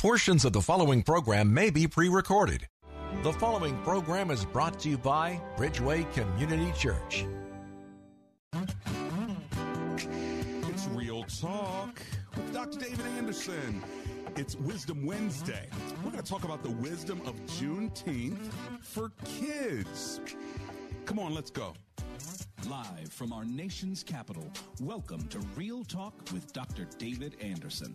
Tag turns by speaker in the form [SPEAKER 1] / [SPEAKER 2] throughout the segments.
[SPEAKER 1] Portions of the following program may be pre recorded. The following program is brought to you by Bridgeway Community Church.
[SPEAKER 2] It's Real Talk with Dr. David Anderson. It's Wisdom Wednesday. We're going to talk about the wisdom of Juneteenth for kids. Come on, let's go.
[SPEAKER 3] Live from our nation's capital, welcome to Real Talk with Dr. David Anderson.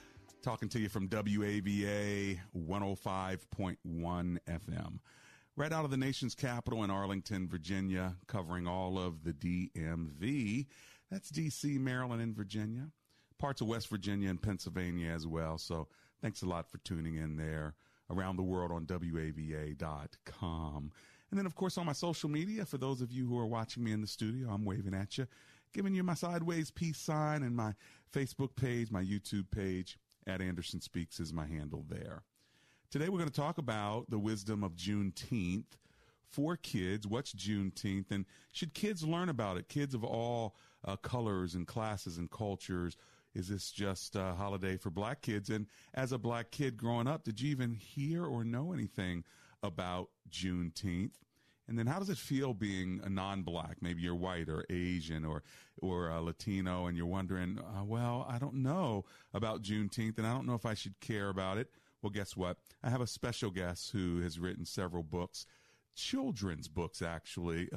[SPEAKER 2] Talking to you from WAVA 105.1 FM. Right out of the nation's capital in Arlington, Virginia, covering all of the DMV. That's DC, Maryland, and Virginia. Parts of West Virginia and Pennsylvania as well. So thanks a lot for tuning in there around the world on WAVA.com. And then, of course, on my social media, for those of you who are watching me in the studio, I'm waving at you, giving you my sideways peace sign and my Facebook page, my YouTube page at Anderson Speaks is my handle there. Today, we're going to talk about the wisdom of Juneteenth for kids. What's Juneteenth? And should kids learn about it? Kids of all uh, colors and classes and cultures. Is this just a holiday for black kids? And as a black kid growing up, did you even hear or know anything about Juneteenth? And then how does it feel being a non-black? Maybe you're white or Asian or or uh, Latino, and you're wondering, uh, well, I don't know about Juneteenth, and I don't know if I should care about it. Well, guess what? I have a special guest who has written several books, children's books, actually,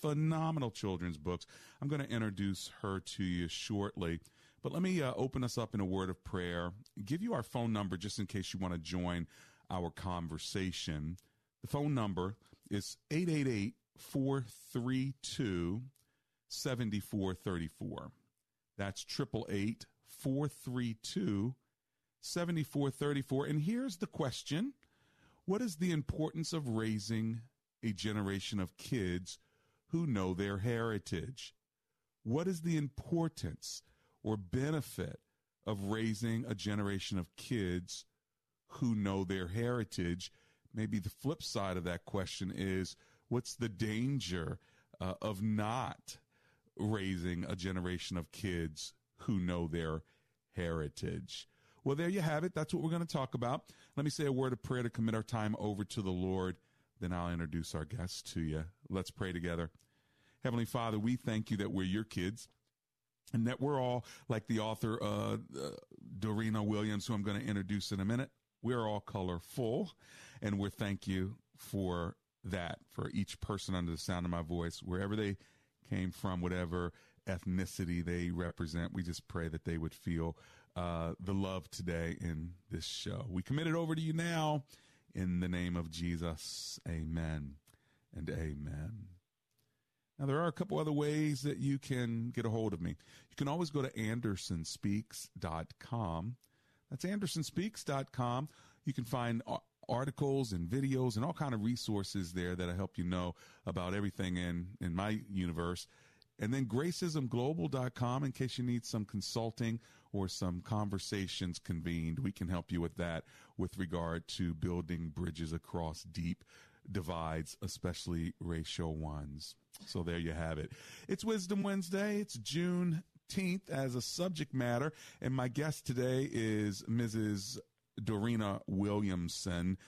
[SPEAKER 2] phenomenal children's books. I'm going to introduce her to you shortly. But let me uh, open us up in a word of prayer, give you our phone number just in case you want to join our conversation. The phone number is 888 432 7434. That's 888 432 7434. And here's the question What is the importance of raising a generation of kids who know their heritage? What is the importance or benefit of raising a generation of kids who know their heritage? Maybe the flip side of that question is what's the danger uh, of not raising a generation of kids who know their heritage? Well, there you have it. That's what we're going to talk about. Let me say a word of prayer to commit our time over to the Lord. Then I'll introduce our guests to you. Let's pray together. Heavenly Father, we thank you that we're your kids and that we're all like the author uh, uh, Dorena Williams, who I'm going to introduce in a minute. We're all colorful, and we thank you for that for each person under the sound of my voice, wherever they came from, whatever ethnicity they represent. We just pray that they would feel uh, the love today in this show. We commit it over to you now in the name of Jesus. Amen and amen. Now, there are a couple other ways that you can get a hold of me. You can always go to andersonspeaks.com. That's andersonspeaks.com. You can find articles and videos and all kind of resources there that'll help you know about everything in, in my universe. And then gracismglobal.com in case you need some consulting or some conversations convened. We can help you with that with regard to building bridges across deep divides, especially racial ones. So there you have it. It's Wisdom Wednesday. It's Juneteenth as a subject matter. And my guest today is Mrs. Dorena Williamson.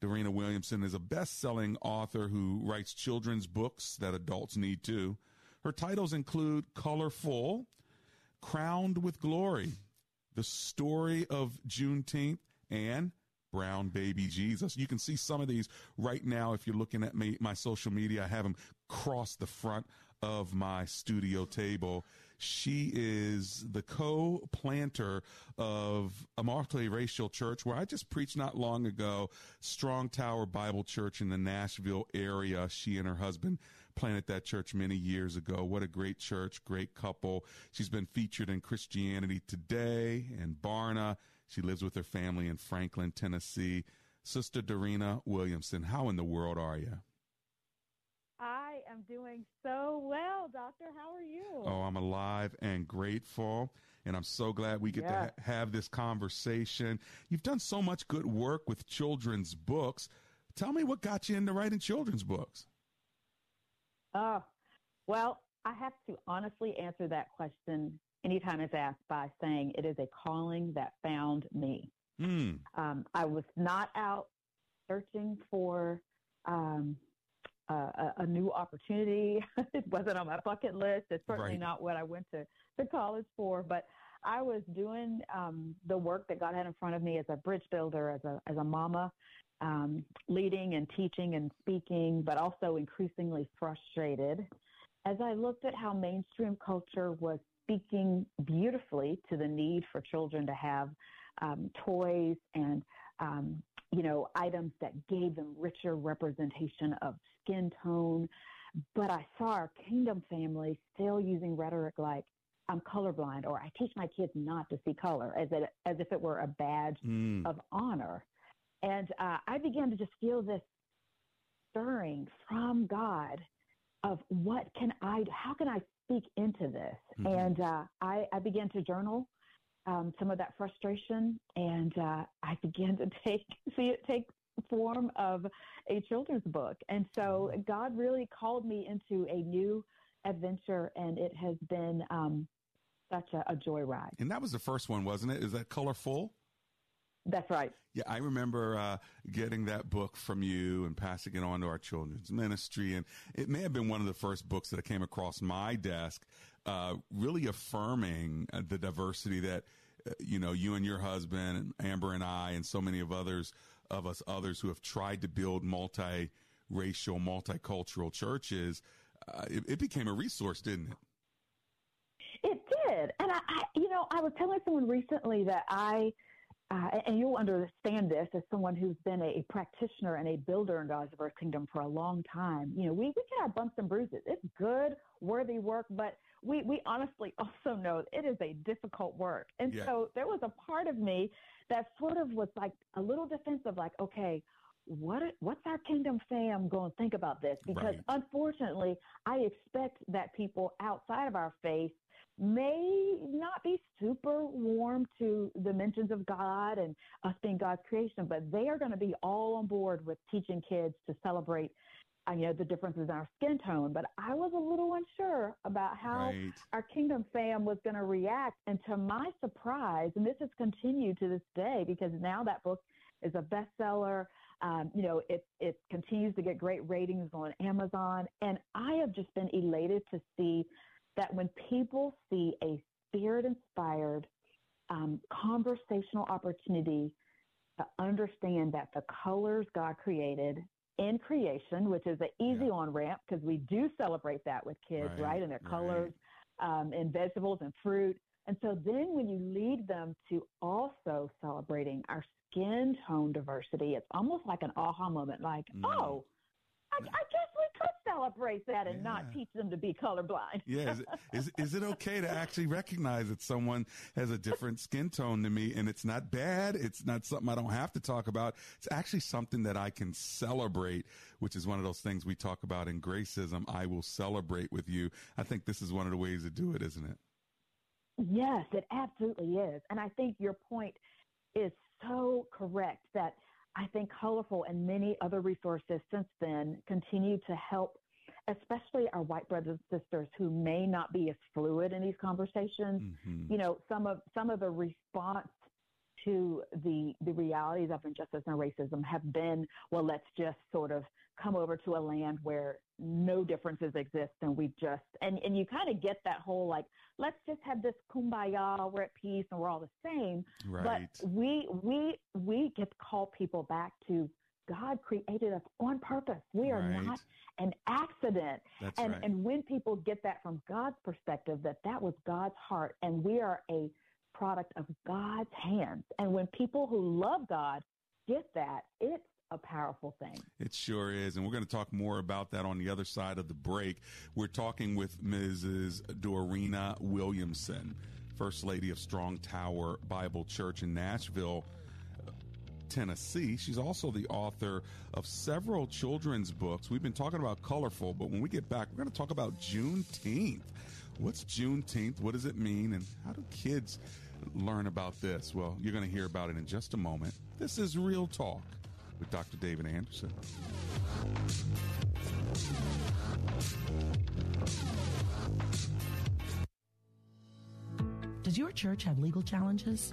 [SPEAKER 2] Dorena Williamson is a best selling author who writes children's books that adults need too. Her titles include Colorful, Crowned with Glory, The Story of Juneteenth, and brown baby Jesus. You can see some of these right now if you're looking at me, my social media. I have them cross the front of my studio table. She is the co planter of a multiracial church where I just preached not long ago, Strong Tower Bible Church in the Nashville area. She and her husband planted that church many years ago. What a great church, great couple. She's been featured in Christianity Today and Barna. She lives with her family in Franklin, Tennessee. Sister Dorena Williamson, how in the world are you?
[SPEAKER 4] Am doing so well, Doctor. How are you?
[SPEAKER 2] Oh, I'm alive and grateful. And I'm so glad we get to ha- have this conversation. You've done so much good work with children's books. Tell me what got you into writing children's books.
[SPEAKER 4] Oh, well, I have to honestly answer that question anytime it's asked by saying it is a calling that found me.
[SPEAKER 2] Mm.
[SPEAKER 4] Um, I was not out searching for um, a, a, new opportunity. it wasn't on my bucket list. It's certainly
[SPEAKER 2] right.
[SPEAKER 4] not what I went to, to college for. But I was doing um, the work that God had in front of me as a bridge builder, as a as a mama, um, leading and teaching and speaking, but also increasingly frustrated as I looked at how mainstream culture was speaking beautifully to the need for children to have um, toys and um, you know, items that gave them richer representation of skin tone. But I saw our kingdom family still using rhetoric like, I'm colorblind, or I teach my kids not to see color, as, it, as if it were a badge
[SPEAKER 2] mm.
[SPEAKER 4] of honor. And uh, I began to just feel this stirring from God of what can I, how can I speak into this?
[SPEAKER 2] Mm-hmm.
[SPEAKER 4] And uh, I, I began to journal um, some of that frustration, and uh, I began to take see it take form of a children's book. And so
[SPEAKER 2] Mm-hmm.
[SPEAKER 4] God really called me into a new adventure, and it has been um, such a, a joyride.
[SPEAKER 2] And that was the first one, wasn't it? Is that colorful?
[SPEAKER 4] That's right.
[SPEAKER 2] Yeah, I remember uh, getting that book from you and passing it on to our children's ministry. And it may have been one of the first books that I came across my desk, uh, really affirming uh, the diversity that, uh, you know, you and your husband and Amber and I and so many of others of us others who have tried to build multiracial, multicultural churches. Uh, it, it became a resource, didn't it?
[SPEAKER 4] It did. And I, I, you know, I was telling someone recently that I, uh, and you'll understand this as someone who's been a, practitioner and a builder in God's Earth Kingdom for a long time. You know, we, we get our bumps and bruises. It's good, worthy work, but we, we honestly also know it is a difficult work. And
[SPEAKER 2] yeah.
[SPEAKER 4] so there was a part of me that sort of was like a little defensive, like, okay, what what's our kingdom fam going to think about this? Because
[SPEAKER 2] right.
[SPEAKER 4] unfortunately, I expect that people outside of our faith may not be super warm to the mentions of God and us being God's creation, but they are going to be all on board with teaching kids to celebrate, you know, the differences in our skin tone. But I was a little unsure about how
[SPEAKER 2] right.
[SPEAKER 4] our Kingdom fam was going to react. And to my surprise, and this has continued to this day because now that book is a bestseller. Um, you know, it it continues to get great ratings on Amazon, and I have just been elated to see that when people see a spirit inspired um, conversational opportunity to understand that the colors God created in creation, which is an easy
[SPEAKER 2] Yeah.
[SPEAKER 4] on ramp because we do celebrate that with kids,
[SPEAKER 2] Right,
[SPEAKER 4] right? And their
[SPEAKER 2] right.
[SPEAKER 4] colors um, in vegetables and fruit. And so then when you lead them to also celebrating our skin tone diversity, it's almost like an aha moment like,
[SPEAKER 2] Mm.
[SPEAKER 4] oh, I, I guess celebrate that and not teach them to be colorblind.
[SPEAKER 2] Yeah, is it, is, is it okay to actually recognize that someone has a different skin tone to me and it's not bad? It's not something I don't have to talk about. It's actually something that I can celebrate, which is one of those things we talk about in Gracism. I will celebrate with you. I think this is one of the ways to do it, isn't it?
[SPEAKER 4] Yes, it absolutely is. And I think your point is so correct that I think Colorful and many other resources since then continue to help, especially our white brothers and sisters who may not be as fluid in these conversations.
[SPEAKER 2] Mhm.
[SPEAKER 4] You know, some of some of the response to the the realities of injustice and racism have been, well, let's just sort of come over to a land where no differences exist and we just and and you kind of get that whole like let's just have this kumbaya we're at peace and we're all the same
[SPEAKER 2] Right.
[SPEAKER 4] but we we we get to call people back to god created us on purpose we are
[SPEAKER 2] Right.
[SPEAKER 4] not an accident
[SPEAKER 2] That's
[SPEAKER 4] and
[SPEAKER 2] right.
[SPEAKER 4] and when people get that from god's perspective that that was god's heart and we are a product of god's hands and when people who love god get that it's a powerful thing
[SPEAKER 2] It sure is. And we're going to talk more about that on the other side of the break. We're talking with Mrs. Dorena Williamson, First Lady of Strong Tower Bible Church in Nashville, Tennessee. She's also the author of several children's books. We've been talking about colorful, but when we get back, we're going to talk about Juneteenth. What's Juneteenth? What does it mean? And how do kids learn about this? Well, you're going to hear about it in just a moment. This is Real Talk with Dr. David Anderson.
[SPEAKER 5] Does your church have legal challenges?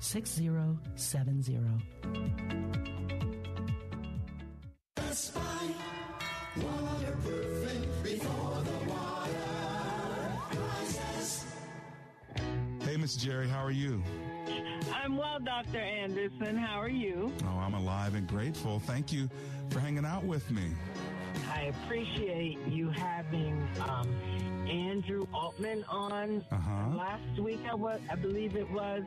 [SPEAKER 5] 6070.
[SPEAKER 2] Hey, Miss Jerry, how are you?
[SPEAKER 6] I'm well, Dr. Anderson. How are you?
[SPEAKER 2] Oh, I'm alive and grateful. Thank you for hanging out with me.
[SPEAKER 6] I appreciate you having um, Andrew Altman on
[SPEAKER 2] Uh-huh.
[SPEAKER 6] last week. I was, I believe it was,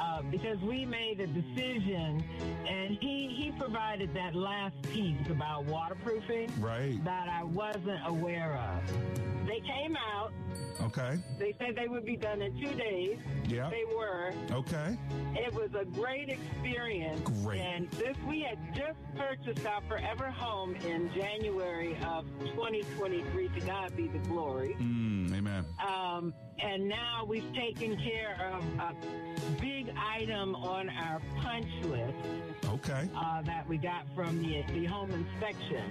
[SPEAKER 6] uh, because we made a decision, and he he provided that last piece about waterproofing
[SPEAKER 2] Right.
[SPEAKER 6] that I wasn't aware of. They came out.
[SPEAKER 2] Okay.
[SPEAKER 6] They said they would be done in two days.
[SPEAKER 2] Yeah.
[SPEAKER 6] They were.
[SPEAKER 2] Okay.
[SPEAKER 6] It was a great experience.
[SPEAKER 2] Great.
[SPEAKER 6] And this we had just purchased our forever home in January of 2023. To God be the glory.
[SPEAKER 2] Mm, amen.
[SPEAKER 6] Um, and now we've taken care of a big item on our punch list
[SPEAKER 2] Okay.
[SPEAKER 6] uh, that we got from the, the home inspection.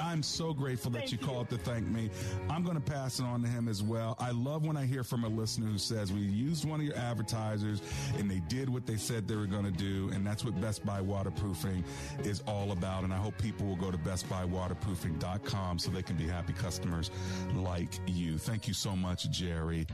[SPEAKER 2] I'm so grateful that
[SPEAKER 6] Thank
[SPEAKER 2] you
[SPEAKER 6] you.
[SPEAKER 2] called to thank me. I'm going to pass it on to him as well. I love when I hear from a listener who says we used one of your advertisers and they did what they said they were going to do. And that's what Best Buy Waterproofing is all about. And I hope people will go to bestbuywaterproofing.com so they can be happy customers like you. Thank you so much, Jerry.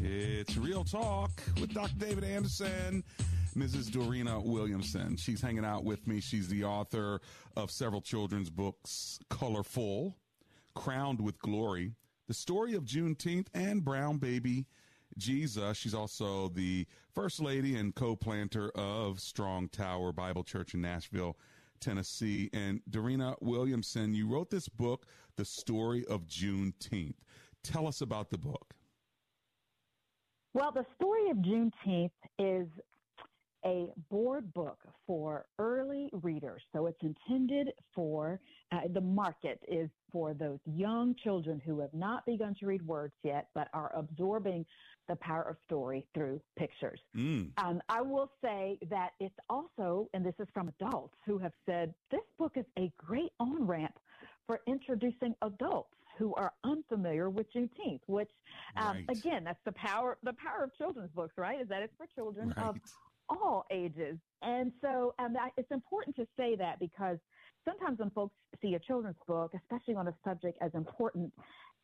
[SPEAKER 2] It's Real Talk with Dr. David Anderson, Mrs. Dorena Williamson. She's hanging out with me. She's the author of several children's books, Colorful, Crowned with Glory, The Story of Juneteenth, and Brown Baby Jesus. She's also the First Lady and co-planter of Strong Tower Bible Church in Nashville, Tennessee. And Dorena Williamson, you wrote this book, The Story of Juneteenth. Tell us about the book.
[SPEAKER 4] Well, the story of Juneteenth is a board book for early readers. So it's intended for uh, the market is for those young children who have not begun to read words yet, but are absorbing the power of story through pictures.
[SPEAKER 2] Mm.
[SPEAKER 4] Um, I will say that it's also, and this is from adults who have said, this book is a great on ramp for introducing adults who are unfamiliar with Juneteenth, which, um,
[SPEAKER 2] Right.
[SPEAKER 4] again, that's the power, the power of children's books, right? Is that it's for children of
[SPEAKER 2] Right.
[SPEAKER 4] All ages. And so um, I- it's important to say that because sometimes when folks see a children's book, especially on a subject as important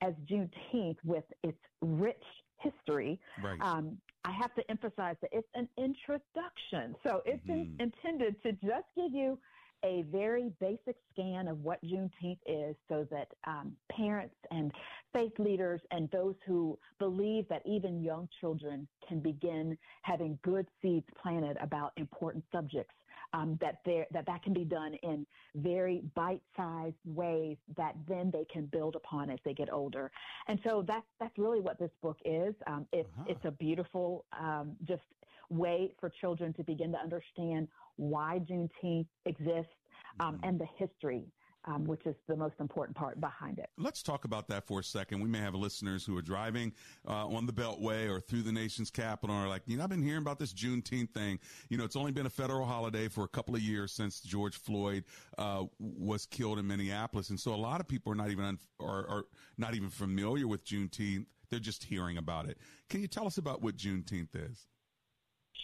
[SPEAKER 4] as Juneteenth with its rich history,
[SPEAKER 2] Right.
[SPEAKER 4] um, I have to emphasize that it's an introduction. So it's in,
[SPEAKER 2] Mhm.
[SPEAKER 4] intended to just give you a very basic scan of what Juneteenth is so that um, parents and faith leaders and those who believe that even young children can begin having good seeds planted about important subjects um, that there that that can be done in very bite-sized ways that then they can build upon as they get older. And so that's that's really what this book is. Um, it's uh-huh. it's a beautiful um, just way for children to begin to understand why Juneteenth exists um, mm-hmm. and the history um, which is the most important part behind it.
[SPEAKER 2] Let's talk about that for a second. We may have listeners who are driving uh, on the Beltway or through the nation's capital and are like, you know, I've been hearing about this Juneteenth thing. You know, it's only been a federal holiday for a couple of years since George Floyd uh, was killed in Minneapolis, and so a lot of people are not even un- are, are not even familiar with Juneteenth. They're just hearing about it. Can you tell us about what Juneteenth is?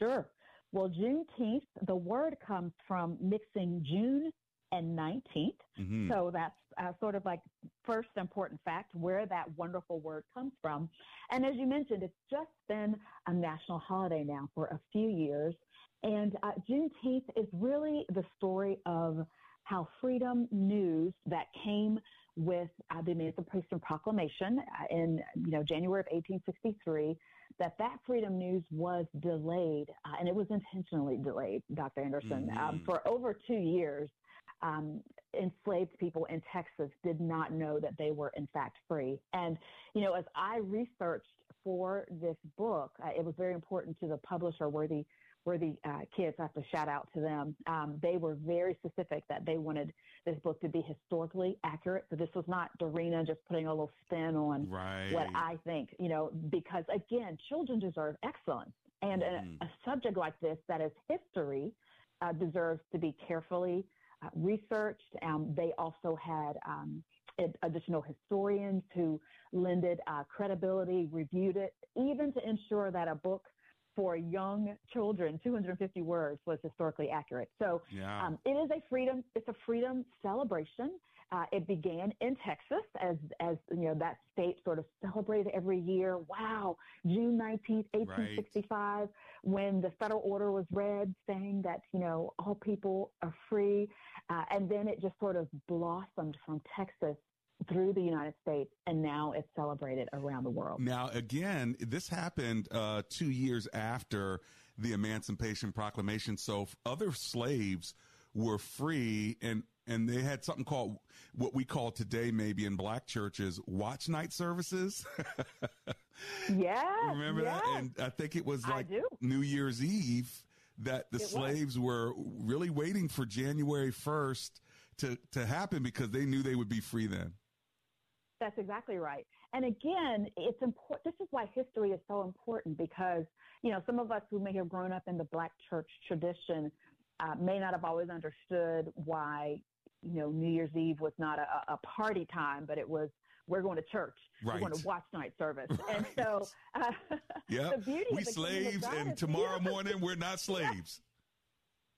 [SPEAKER 4] Sure. Well, Juneteenth, the word comes from mixing June and 19th. Mm-hmm. So that's uh, sort of like first important fact where that wonderful word comes from. And as you mentioned, it's just been a national holiday now for a few years. And uh, Juneteenth is really the story of how freedom news that came with uh, the Emancipation Proclamation uh, in you know January of 1863 that that freedom news was delayed uh, and it was intentionally delayed Dr. Anderson um, mm-hmm. um, for over 2 years um, enslaved people in Texas did not know that they were in fact free. And, you know, as I researched for this book, uh, it was very important to the publisher, Worthy, Worthy uh, Kids. I have to shout out to them. Um, they were very specific that they wanted this book to be historically accurate. So this was not Dorena just putting a little spin on
[SPEAKER 2] right.
[SPEAKER 4] what I think, you know, because again, children deserve excellence. And mm. a, a, subject like this that is history uh, deserves to be carefully uh, researched. Um, they also had um, additional historians who lended uh, credibility, reviewed it, even to ensure that a book for young children, 250 words, was historically accurate. So
[SPEAKER 2] yeah. um,
[SPEAKER 4] it is a freedom. It's a freedom celebration. Uh, it began in Texas as, as you know, that state sort of celebrated every year. Wow, June 19th, 1865, right. when the federal order was read saying that, you know, all people are free. Uh, and then it just sort of blossomed from Texas through the United States, and now it's celebrated around the world.
[SPEAKER 2] Now, again, this happened uh, two years after the Emancipation Proclamation, so other slaves were free and and they had something called what we call today maybe in black churches watch night services.
[SPEAKER 4] yeah.
[SPEAKER 2] Remember
[SPEAKER 4] yes.
[SPEAKER 2] that? And I think it was like New Year's Eve that the it slaves was. were really waiting for January 1st to, to happen because they knew they would be free then.
[SPEAKER 4] That's exactly right. And again, it's important. This is why history is so important because, you know, some of us who may have grown up in the black church tradition uh, may not have always understood why you know, New Year's Eve was not a, a party time, but it was we're going to church.
[SPEAKER 2] Right.
[SPEAKER 4] We're going to watch night service.
[SPEAKER 2] Right.
[SPEAKER 4] And so uh, beauty
[SPEAKER 2] we slaves and tomorrow morning we're not slaves.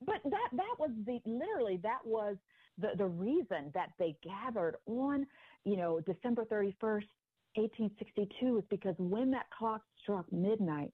[SPEAKER 4] But that that was the literally that was the the reason that they gathered on, you know, December 31st, 1862 is because when that clock struck midnight,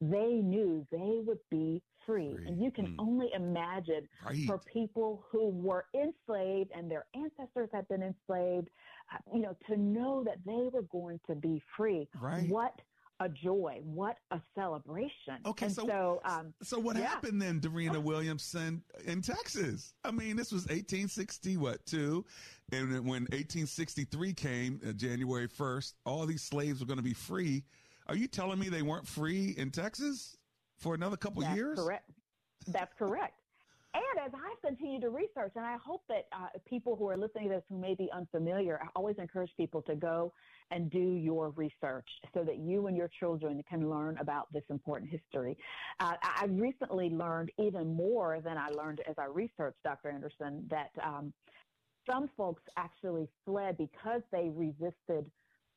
[SPEAKER 4] they knew they would be free. free. And you can mm. only imagine
[SPEAKER 2] right.
[SPEAKER 4] for people who were enslaved and their ancestors had been enslaved, uh, you know, to know that they were going to be free.
[SPEAKER 2] Right.
[SPEAKER 4] What a joy! What a celebration!
[SPEAKER 2] Okay,
[SPEAKER 4] and
[SPEAKER 2] so
[SPEAKER 4] so, um,
[SPEAKER 2] so what
[SPEAKER 4] yeah.
[SPEAKER 2] happened then, Dorena Williamson in Texas? I mean, this was 1860, what two, and when 1863 came, uh, January 1st, all these slaves were going to be free. Are you telling me they weren't free in Texas for another couple
[SPEAKER 4] That's
[SPEAKER 2] years?
[SPEAKER 4] Correct. That's correct. And as I continue to research, and I hope that uh, people who are listening to this who may be unfamiliar, I always encourage people to go and do your research so that you and your children can learn about this important history. Uh, I recently learned even more than I learned as I researched, Dr. Anderson, that um, some folks actually fled because they resisted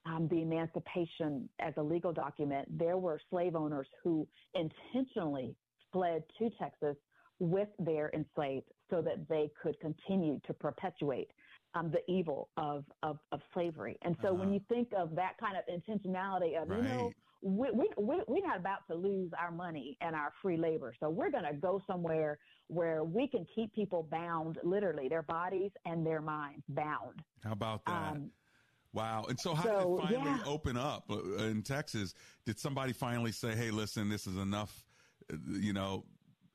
[SPEAKER 4] um, the emancipation as a legal document, there were slave owners who intentionally fled to Texas with their enslaved so that they could continue to perpetuate um, the evil of, of, of, slavery. And so uh-huh. when you think of that kind of intentionality of,
[SPEAKER 2] right.
[SPEAKER 4] you know, we, we, we, we're not about to lose our money and our free labor. So we're going to go somewhere where we can keep people bound, literally, their bodies and their minds bound.
[SPEAKER 2] How about that? Um, Wow. And so how so, did it finally yeah. open up uh, in Texas? Did somebody finally say, hey, listen, this is enough, uh, you know,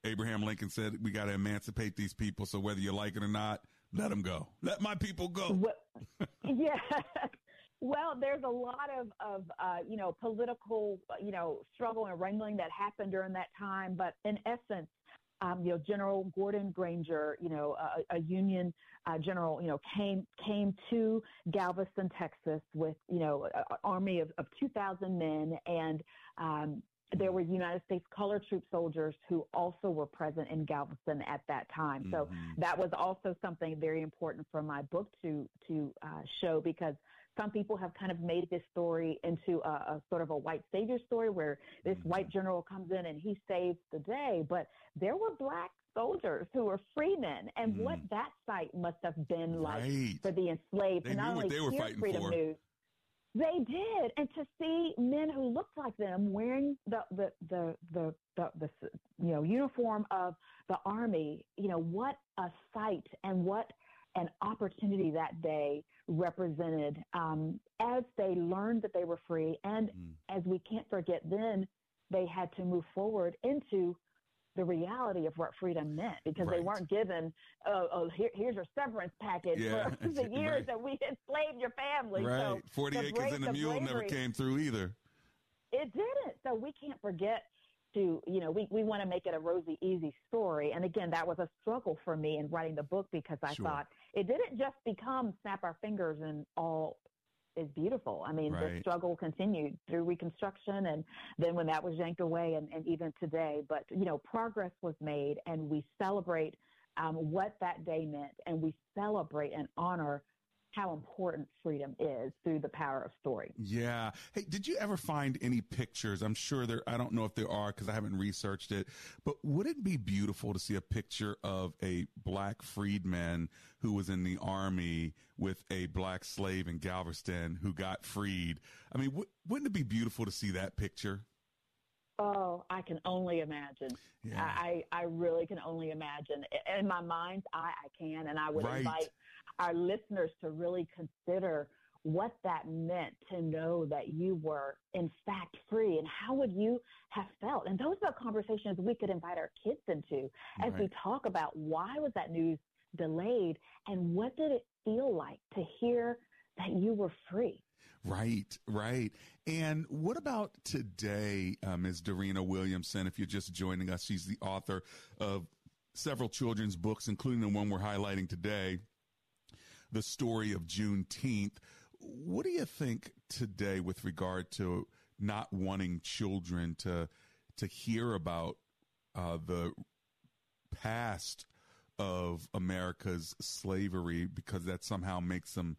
[SPEAKER 2] Abraham Lincoln said we got to emancipate these people. So whether you like it or not, let them go. Let my people go.
[SPEAKER 4] Well, yeah. Well, there's a lot of, of uh, you know, political, you know, struggle and wrangling that happened during that time. But in essence, um, you know, General Gordon Granger, you know, a, a Union uh, general, you know, came came to Galveston, Texas, with you know, an army of, of 2,000 men, and um, there were United States color troop soldiers who also were present in Galveston at that time. Mm-hmm. So that was also something very important for my book to to uh, show because some people have kind of made this story into a, a sort of a white savior story where this mm-hmm. white general comes in and he saves the day. But there were black soldiers who were freemen, and mm. what that sight must have been like
[SPEAKER 2] right.
[SPEAKER 4] for the enslaved.
[SPEAKER 2] They
[SPEAKER 4] not
[SPEAKER 2] knew what they were fighting
[SPEAKER 4] freedom
[SPEAKER 2] for.
[SPEAKER 4] News, they did, and to see men who looked like them wearing the the the the, the, the you know uniform of the army, you know what a sight and what an opportunity that day represented um, as they learned that they were free. And mm. as we can't forget, then they had to move forward into the reality of what freedom meant because
[SPEAKER 2] right.
[SPEAKER 4] they weren't given, oh, oh here, here's your severance package
[SPEAKER 2] yeah.
[SPEAKER 4] for the years
[SPEAKER 2] right.
[SPEAKER 4] that we enslaved your family.
[SPEAKER 2] Right.
[SPEAKER 4] So
[SPEAKER 2] 40 acres and a mule
[SPEAKER 4] bravery,
[SPEAKER 2] never came through either.
[SPEAKER 4] It didn't. So we can't forget to, you know, we, we want to make it a rosy, easy story. And again, that was a struggle for me in writing the book because I
[SPEAKER 2] Sure.
[SPEAKER 4] thought it didn't just become snap our fingers and all is beautiful. I mean,
[SPEAKER 2] Right.
[SPEAKER 4] the struggle continued through Reconstruction and then when that was yanked away and, and even today. But, you know, progress was made and we celebrate um, what that day meant and we celebrate and honor how important freedom is through the power of story.
[SPEAKER 2] Yeah. Hey, did you ever find any pictures? I'm sure there, I don't know if there are because I haven't researched it, but would it be beautiful to see a picture of a black freedman who was in the army with a black slave in Galveston who got freed? I mean, w- wouldn't it be beautiful to see that picture?
[SPEAKER 4] Oh, I can only imagine.
[SPEAKER 2] Yeah.
[SPEAKER 4] I, I really can only imagine. In my mind, I, I can, and I would
[SPEAKER 2] Right.
[SPEAKER 4] invite our listeners to really consider what that meant to know that you were in fact free and how would you have felt and those are conversations we could invite our kids into as we talk about why was that news delayed and what did it feel like to hear that you were free
[SPEAKER 2] Right, right. And what about today, uh, Ms. Dorena Williamson? If you're just joining us, she's the author of several children's books, including the one we're highlighting today, The Story of Juneteenth. What do you think today with regard to not wanting children to to hear about uh, the past of America's slavery because that somehow makes them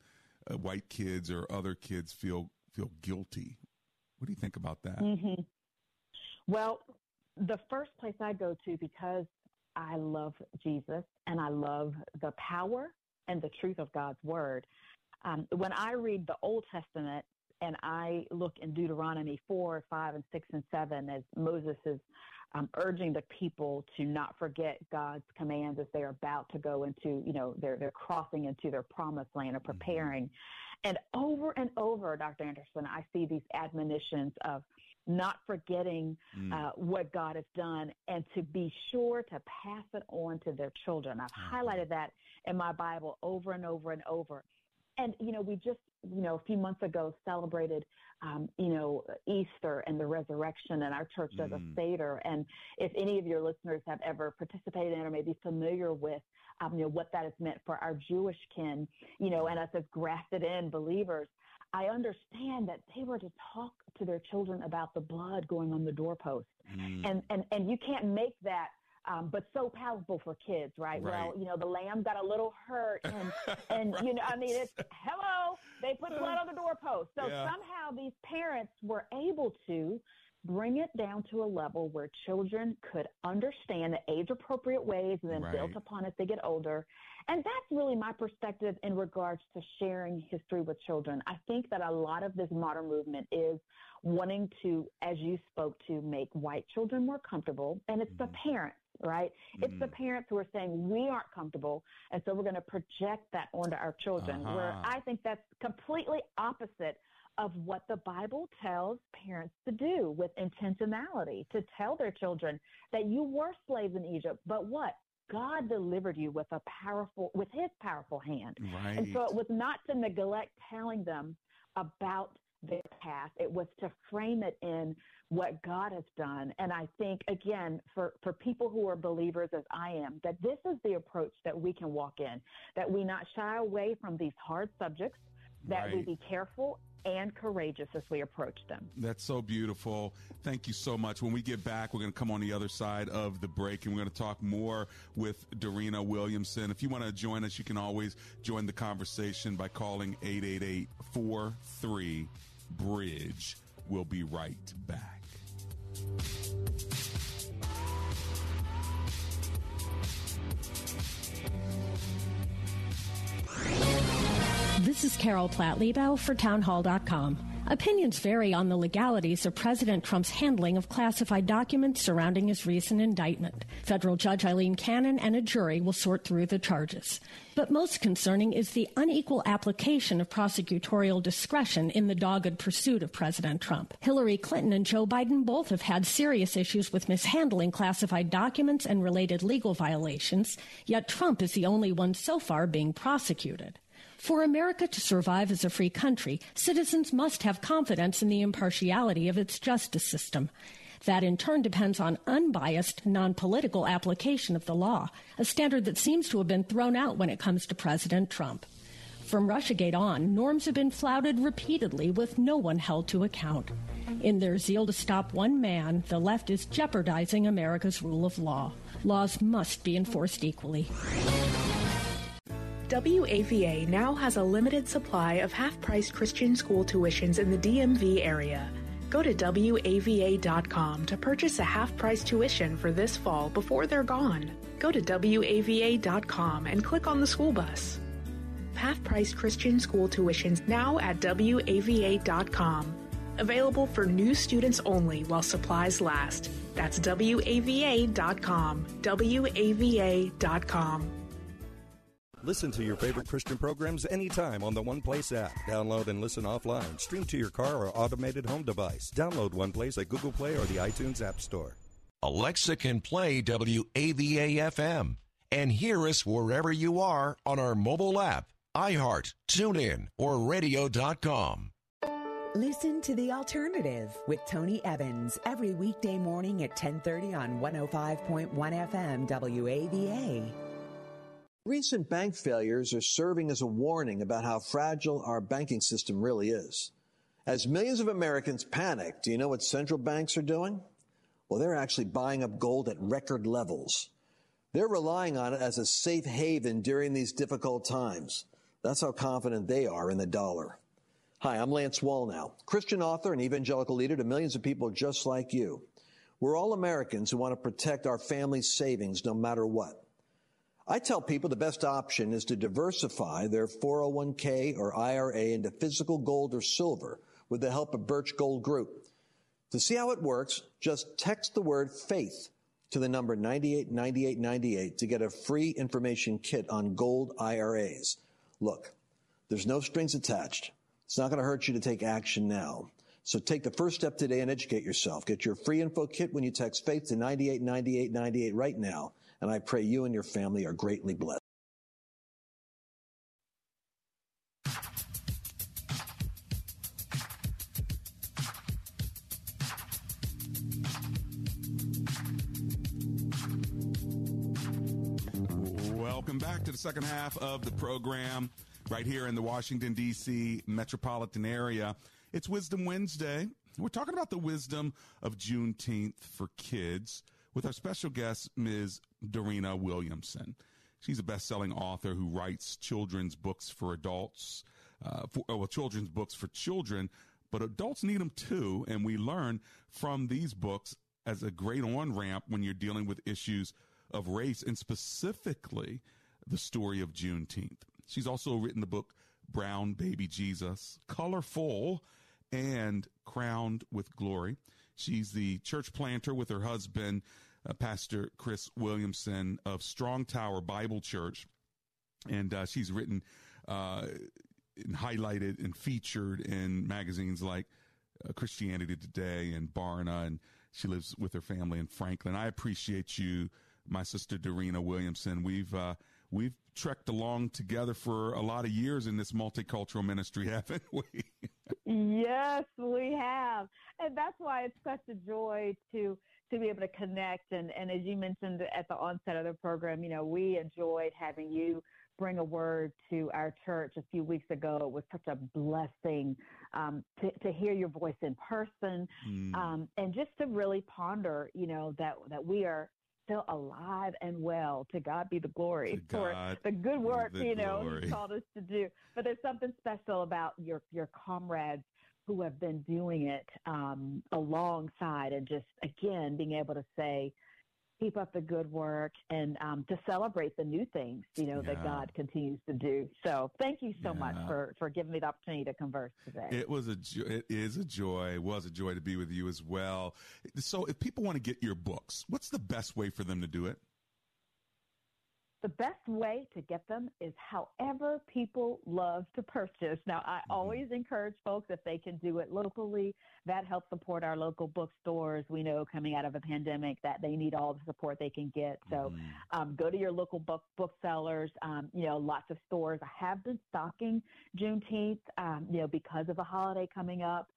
[SPEAKER 2] uh, white kids or other kids feel feel guilty. What do you think about that?
[SPEAKER 4] hmm Well, the first place I go to because I love Jesus and I love the power and the truth of God's word. Um, when I read the Old Testament and I look in Deuteronomy 4, 5, and 6, and 7 as Moses is um, urging the people to not forget God's commands as they're about to go into, you know, they're, they're crossing into their promised land or preparing. And over and over, Dr. Anderson, I see these admonitions of not forgetting
[SPEAKER 2] Mm.
[SPEAKER 4] uh, what God has done and to be sure to pass it on to their children. I've
[SPEAKER 2] Mhm.
[SPEAKER 4] highlighted that in my Bible over and over and over. And, you know, we just, you know, a few months ago celebrated, um, you know, Easter and the resurrection, and our church does
[SPEAKER 2] Mm.
[SPEAKER 4] a Seder. And if any of your listeners have ever participated in or may be familiar with, um, you know, what that has meant for our Jewish kin, you know, and us as grafted in believers, I understand that they were to talk to their children about the blood going on the doorpost.
[SPEAKER 2] Mm.
[SPEAKER 4] And, and, and you can't make that um, but so palatable for kids, right?
[SPEAKER 2] Right.
[SPEAKER 4] Well, you know, the lamb got a little hurt, and and you know, I mean, it's hello. They put blood on the doorpost, so
[SPEAKER 2] Yeah.
[SPEAKER 4] somehow these parents were able to bring it down to a level where children could understand the age-appropriate ways, and then built upon as they get older. And that's really my perspective in regards to sharing history with children. I think that a lot of this modern movement is wanting to, as you spoke to, make white children more comfortable. And it's the
[SPEAKER 2] Mhm.
[SPEAKER 4] parents, right? It's the
[SPEAKER 2] Mhm.
[SPEAKER 4] parents who are saying we aren't comfortable. And so we're going to project that onto our children, where
[SPEAKER 2] Uh-huh.
[SPEAKER 4] I think that's completely opposite of what the Bible tells parents to do with intentionality, to tell their children that you were slaves in Egypt, but what? God delivered you with a powerful, with his powerful hand.
[SPEAKER 2] Right.
[SPEAKER 4] And so it was not to neglect telling them about their past. It was to frame it in what God has done. And I think, again, for, for people who are believers as I am, that this is the approach that we can walk in, that we not shy away from these hard subjects, that
[SPEAKER 2] Right.
[SPEAKER 4] we be careful and courageous as we approach them.
[SPEAKER 2] That's so beautiful. Thank you so much. When we get back, we're going to come on the other side of the break and we're going to talk more with Dorena Williamson. If you want to join us, you can always join the conversation by calling 888 43 Bridge. We'll be right back.
[SPEAKER 7] This is Carol Platt for Townhall.com. Opinions vary on the legalities of President Trump's handling of classified documents surrounding his recent indictment. Federal Judge Aileen Cannon and a jury will sort through the charges. But most concerning is the unequal application of prosecutorial discretion in the dogged pursuit of President Trump. Hillary Clinton and Joe Biden both have had serious issues with mishandling classified documents and related legal violations, yet Trump is the only one so far being prosecuted. For America to survive as a free country, citizens must have confidence in the impartiality of its justice system. That in turn depends on unbiased, non political application of the law, a standard that seems to have been thrown out when it comes to President Trump. From Russiagate on, norms have been flouted repeatedly with no one held to account. In their zeal to stop one man, the left is jeopardizing America's rule of law. Laws must be enforced equally.
[SPEAKER 8] WAVA now has a limited supply of half price Christian school tuitions in the DMV area. Go to WAVA.com to purchase a half price tuition for this fall before they're gone. Go to WAVA.com and click on the school bus. Half price Christian school tuitions now at WAVA.com. Available for new students only while supplies last. That's WAVA.com. WAVA.com.
[SPEAKER 9] Listen to your favorite Christian programs anytime on the One Place app. Download and listen offline. Stream to your car or automated home device. Download One Place at Google Play or the iTunes App Store.
[SPEAKER 1] Alexa can play WAVA FM and hear us wherever you are on our mobile app, iHeart, TuneIn, or radio.com.
[SPEAKER 10] Listen to The Alternative with Tony Evans every weekday morning at 1030 on 105.1 FM WAVA.
[SPEAKER 11] Recent bank failures are serving as a warning about how fragile our banking system really is. As millions of Americans panic, do you know what central banks are doing? Well, they're actually buying up gold at record levels. They're relying on it as a safe haven during these difficult times. That's how confident they are in the dollar. Hi, I'm Lance Wallnau, Christian author and evangelical leader to millions of people just like you. We're all Americans who want to protect our family's savings no matter what. I tell people the best option is to diversify their 401k or IRA into physical gold or silver with the help of Birch Gold Group. To see how it works, just text the word faith to the number 989898 to get a free information kit on gold IRAs. Look, there's no strings attached. It's not going to hurt you to take action now. So take the first step today and educate yourself. Get your free info kit when you text faith to 989898 right now and I pray you and your family are greatly blessed.
[SPEAKER 2] Welcome back to the second half of the program right here in the Washington, D.C. metropolitan area. It's Wisdom Wednesday. We're talking about the wisdom of Juneteenth for kids with our special guest, Ms. Dorena Williamson. She's a best-selling author who writes children's books for adults, uh, for, well, children's books for children, but adults need them too. And we learn from these books as a great on-ramp when you're dealing with issues of race and specifically the story of Juneteenth. She's also written the book Brown Baby Jesus, Colorful, and Crowned with Glory. She's the church planter with her husband, uh, Pastor Chris Williamson of Strong Tower Bible Church. And uh, she's written uh, highlighted and featured in magazines like uh, Christianity Today and Barna, and she lives with her family in Franklin. I appreciate you, my sister Dorena Williamson. We've uh, we've trekked along together for a lot of years in this multicultural ministry, haven't we?
[SPEAKER 4] Yes, we have, and that's why it's such a joy to to be able to connect. And and as you mentioned at the onset of the program, you know, we enjoyed having you bring a word to our church a few weeks ago. It was such a blessing um, to, to hear your voice in person mm. um, and just to really ponder, you know, that, that we are still alive and well. To God be the glory for the good work, the you know, glory. He called us to do. But there's something special about your, your comrades who have been doing it um, alongside and just, again, being able to say, keep up the good work and um, to celebrate the new things you know yeah. that God continues to do. So thank you so yeah. much for for giving me the opportunity to converse today.
[SPEAKER 2] It was a jo- it is a joy. It was a joy to be with you as well. So if people want to get your books, what's the best way for them to do it?
[SPEAKER 4] The best way to get them is however people love to purchase. Now, I mm-hmm. always encourage folks if they can do it locally, that helps support our local bookstores. We know coming out of a pandemic that they need all the support they can get. So mm-hmm. um, go to your local book booksellers. Um, you know, lots of stores I have been stocking Juneteenth, um, you know, because of a holiday coming up.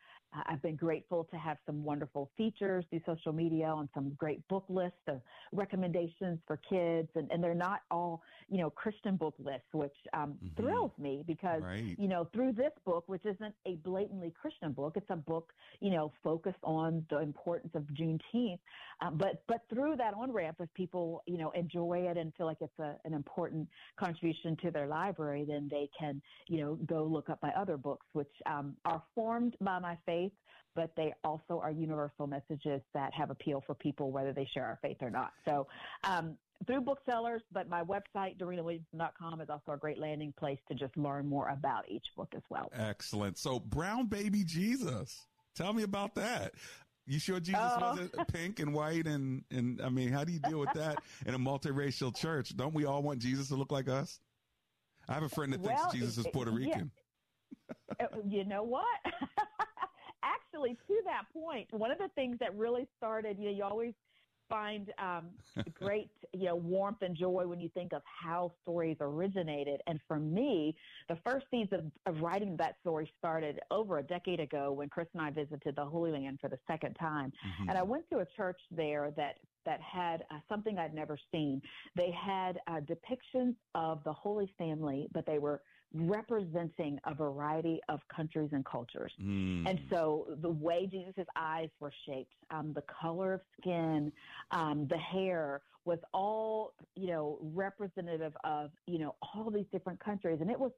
[SPEAKER 4] I've been grateful to have some wonderful features through social media on some great book lists of recommendations for kids. And, and they're not all, you know, Christian book lists, which um, mm-hmm. thrills me because, right. you know, through this book, which isn't a blatantly Christian book, it's a book, you know, focused on the importance of Juneteenth. Um, but, but through that on ramp, if people, you know, enjoy it and feel like it's a, an important contribution to their library, then they can, you know, go look up my other books, which um, are formed by my faith faith, but they also are universal messages that have appeal for people whether they share our faith or not. So um, through booksellers, but my website, DorenaWilliamson.com, is also a great landing place to just learn more about each book as well.
[SPEAKER 2] Excellent. So, Brown Baby Jesus, tell me about that. You sure Jesus oh. wasn't pink and white and, and I mean, how do you deal with that in a multiracial church? Don't we all want Jesus to look like us? I have a friend that thinks well, Jesus is Puerto Rican.
[SPEAKER 4] Yeah. Uh, you know what? actually, to that point, one of the things that really started, you know, you always find um, great, you know, warmth and joy when you think of how stories originated. And for me, the first seeds of, of writing that story started over a decade ago when Chris and I visited the Holy Land for the second time. Mm-hmm. And I went to a church there that that had uh, something I'd never seen. They had uh, depictions of the Holy Family, but they were representing a variety of countries and cultures. Mm. And so the way Jesus' eyes were shaped, um, the color of skin, um, the hair was all, you know, representative of, you know, all these different countries. And it was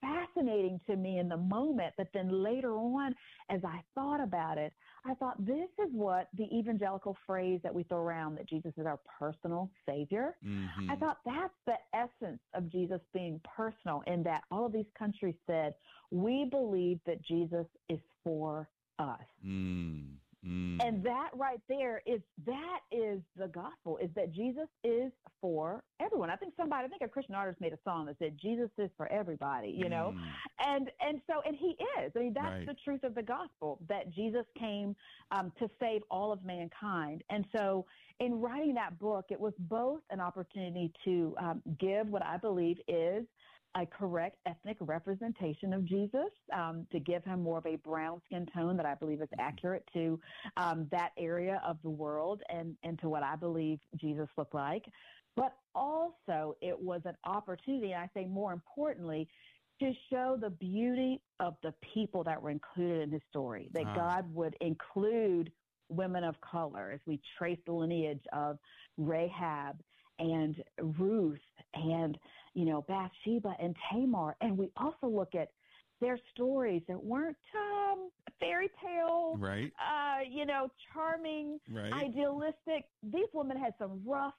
[SPEAKER 4] fascinating to me in the moment. But then later on, as I thought about it, I thought this is what the evangelical phrase that we throw around that Jesus is our personal savior. Mm-hmm. I thought that's the essence of Jesus being personal in that all of these countries said, we believe that Jesus is for us. Mm. Mm. And that right there is that is the gospel is that Jesus is for everyone. I think somebody I think a Christian artist made a song that said Jesus is for everybody, you know. Mm. And and so and he is. I mean that's right. the truth of the gospel that Jesus came um, to save all of mankind. And so in writing that book it was both an opportunity to um, give what I believe is a correct ethnic representation of Jesus um, to give him more of a brown skin tone that I believe is mm-hmm. accurate to um, that area of the world and, and to what I believe Jesus looked like. But also, it was an opportunity, and I say more importantly, to show the beauty of the people that were included in his story, that ah. God would include women of color as we trace the lineage of Rahab and Ruth and you know, Bathsheba and Tamar. And we also look at their stories that weren't um, fairy tale,
[SPEAKER 2] right?
[SPEAKER 4] Uh, you know, charming, right. idealistic. These women had some rough,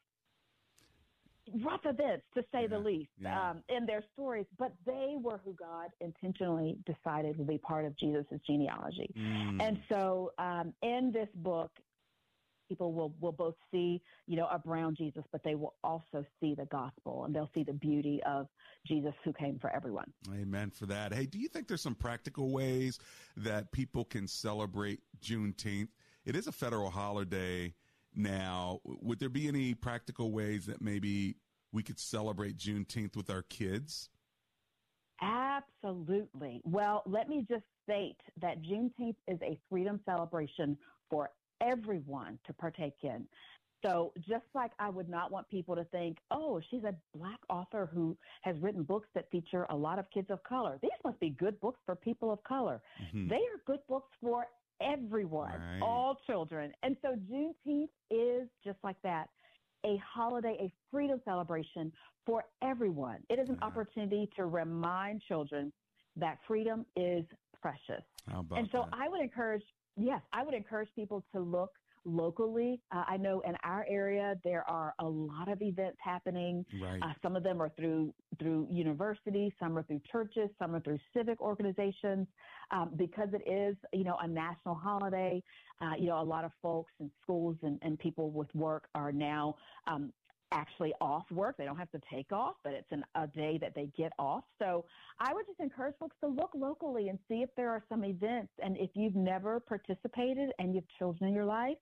[SPEAKER 4] rough events, to say yeah. the least, yeah. um, in their stories. But they were who God intentionally decided would be part of Jesus' genealogy. Mm. And so, um, in this book, people will will both see, you know, a brown Jesus, but they will also see the gospel and they'll see the beauty of Jesus who came for everyone.
[SPEAKER 2] Amen for that. Hey, do you think there's some practical ways that people can celebrate Juneteenth? It is a federal holiday now. Would there be any practical ways that maybe we could celebrate Juneteenth with our kids?
[SPEAKER 4] Absolutely. Well, let me just state that Juneteenth is a freedom celebration for everyone to partake in. So just like I would not want people to think, oh, she's a black author who has written books that feature a lot of kids of color. These must be good books for people of color. Mm-hmm. They are good books for everyone, right. all children. And so Juneteenth is just like that a holiday, a freedom celebration for everyone. It is an yeah. opportunity to remind children that freedom is precious. and so
[SPEAKER 2] that?
[SPEAKER 4] I would encourage, yes, I would encourage people to look locally. Uh, I know in our area there are a lot of events happening.
[SPEAKER 2] Right.
[SPEAKER 4] Uh, some of them are through through universities, some are through churches, some are through civic organizations. Um, because it is, you know, a national holiday. Uh, you know, a lot of folks and schools and, and people with work are now um, actually off work. They don't have to take off, but it's an, a day that they get off. So I would just encourage folks to look locally and see if there are some events. And if you've never participated and you have children in your life,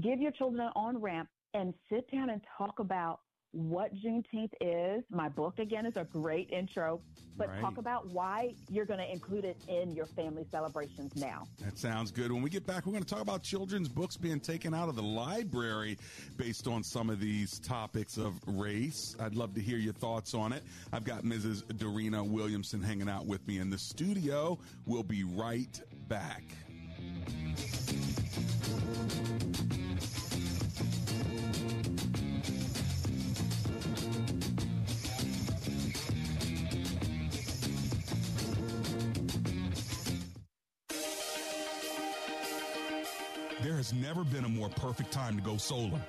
[SPEAKER 4] give your children an on ramp and sit down and talk about what Juneteenth is. My book, again, is a great intro, but right. talk about why you're going to include it in your family celebrations now.
[SPEAKER 2] That sounds good. When we get back, we're going to talk about children's books being taken out of the library based on some of these topics of race. I'd love to hear your thoughts on it. I've got Mrs. Dorena Williamson hanging out with me in the studio. We'll be right back. Never been a more perfect time to go solar.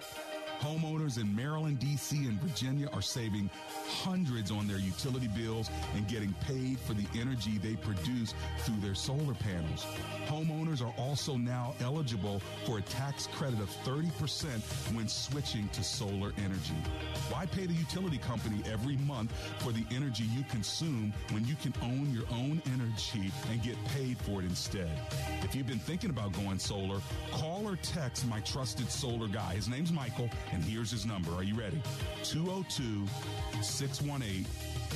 [SPEAKER 2] Homeowners in Maryland, D.C., and Virginia are saving hundreds on their utility bills and getting paid for the energy they produce through their solar panels. Homeowners are also now eligible for a tax credit of 30% when switching to solar energy. Why pay the utility company every month for the energy you consume when you can own your own energy and get paid for it instead? If you've been thinking about going solar, call or text my trusted solar guy. His name's Michael, and here's his number. Are you ready? 202 618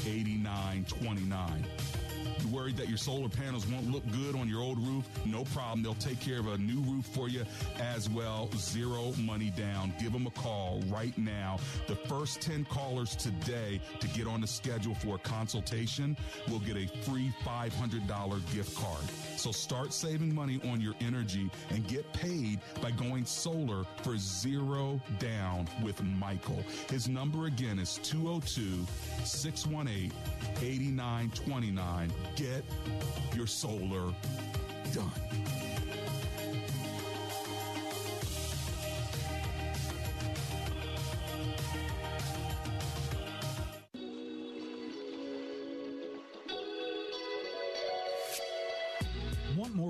[SPEAKER 2] 8929. You worried that your solar panels won't look good on your old roof? No problem. They'll take care of a new roof for you as well. Zero money down. Give them a call right now. The first 10 callers today to get on the schedule for a consultation will get a free $500 gift card. So start saving money on your energy and get paid by going solar for zero down with Michael. His number again is 202 618 8929. Get your solar done.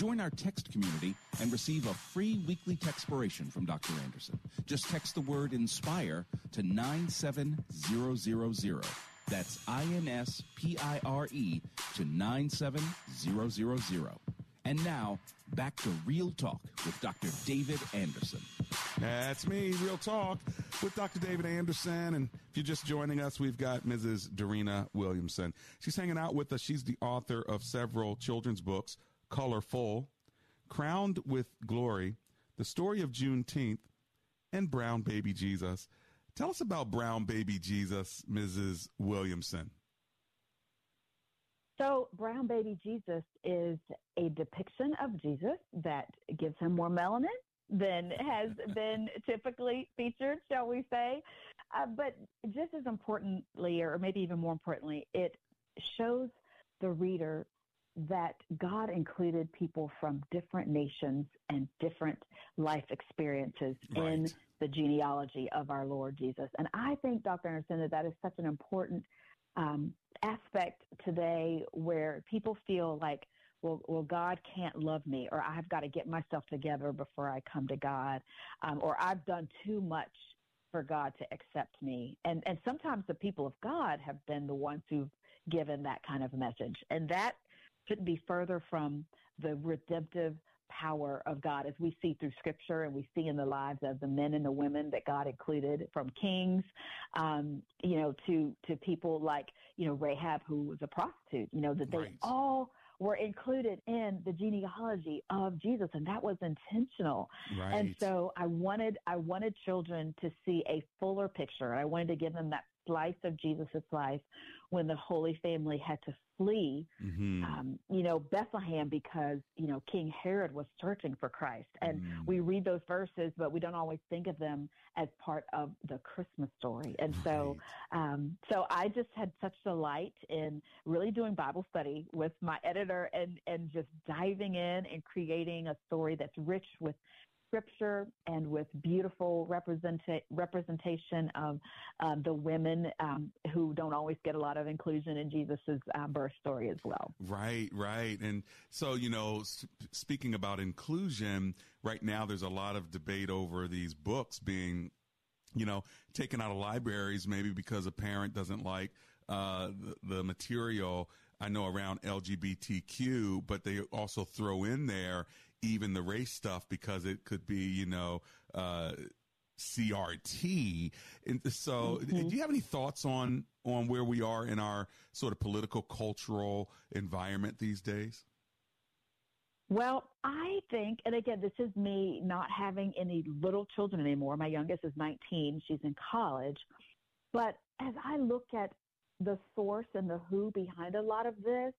[SPEAKER 3] Join our text community and receive a free weekly textpiration from Dr. Anderson. Just text the word INSPIRE to 97000. That's I-N-S-P-I-R-E to 97000. And now, back to Real Talk with Dr. David Anderson.
[SPEAKER 2] That's me, Real Talk, with Dr. David Anderson. And if you're just joining us, we've got Mrs. Dorena Williamson. She's hanging out with us. She's the author of several children's books, Colorful, Crowned with Glory, The Story of Juneteenth, and Brown Baby Jesus. Tell us about Brown Baby Jesus, Mrs. Williamson.
[SPEAKER 4] So, Brown Baby Jesus is a depiction of Jesus that gives him more melanin than has been typically featured, shall we say. Uh, but just as importantly, or maybe even more importantly, it shows the reader that God included people from different nations and different life experiences right. in the genealogy of our Lord Jesus. And I think, Dr. Anderson, that that is such an important um, aspect today where people feel like, well, well, God can't love me, or I've got to get myself together before I come to God, um, or I've done too much for God to accept me. And and sometimes the people of God have been the ones who've given that kind of message, and that couldn't be further from the redemptive power of God as we see through scripture and we see in the lives of the men and the women that God included from kings, um, you know, to, to people like, you know, Rahab, who was a prostitute, you know, that they right. all were included in the genealogy of Jesus and that was intentional. Right. And so I wanted I wanted children to see a fuller picture. I wanted to give them that slice of Jesus' life when the Holy Family had to flee, mm-hmm. um, you know, Bethlehem because, you know, King Herod was searching for Christ. And mm. we read those verses, but we don't always think of them as part of the Christmas story. And right. so, um, so I just had such delight in really doing Bible study with my editor and, and just diving in and creating a story that's rich with scripture and with beautiful representa- representation of um, the women um, who don't always get a lot of inclusion in Jesus's uh, birth story as well.
[SPEAKER 2] Right, right. And so, you know, speaking about inclusion, right now there's a lot of debate over these books being, you know, taken out of libraries, maybe because a parent doesn't like uh, the, the material. I know around LGBTQ, but they also throw in there even the race stuff because it could be, you know, uh, CRT. And so, mm-hmm. do you have any thoughts on on where we are in our sort of political cultural environment these days?
[SPEAKER 4] Well, I think, and again, this is me not having any little children anymore. My youngest is 19; she's in college. But as I look at the source and the who behind a lot of this,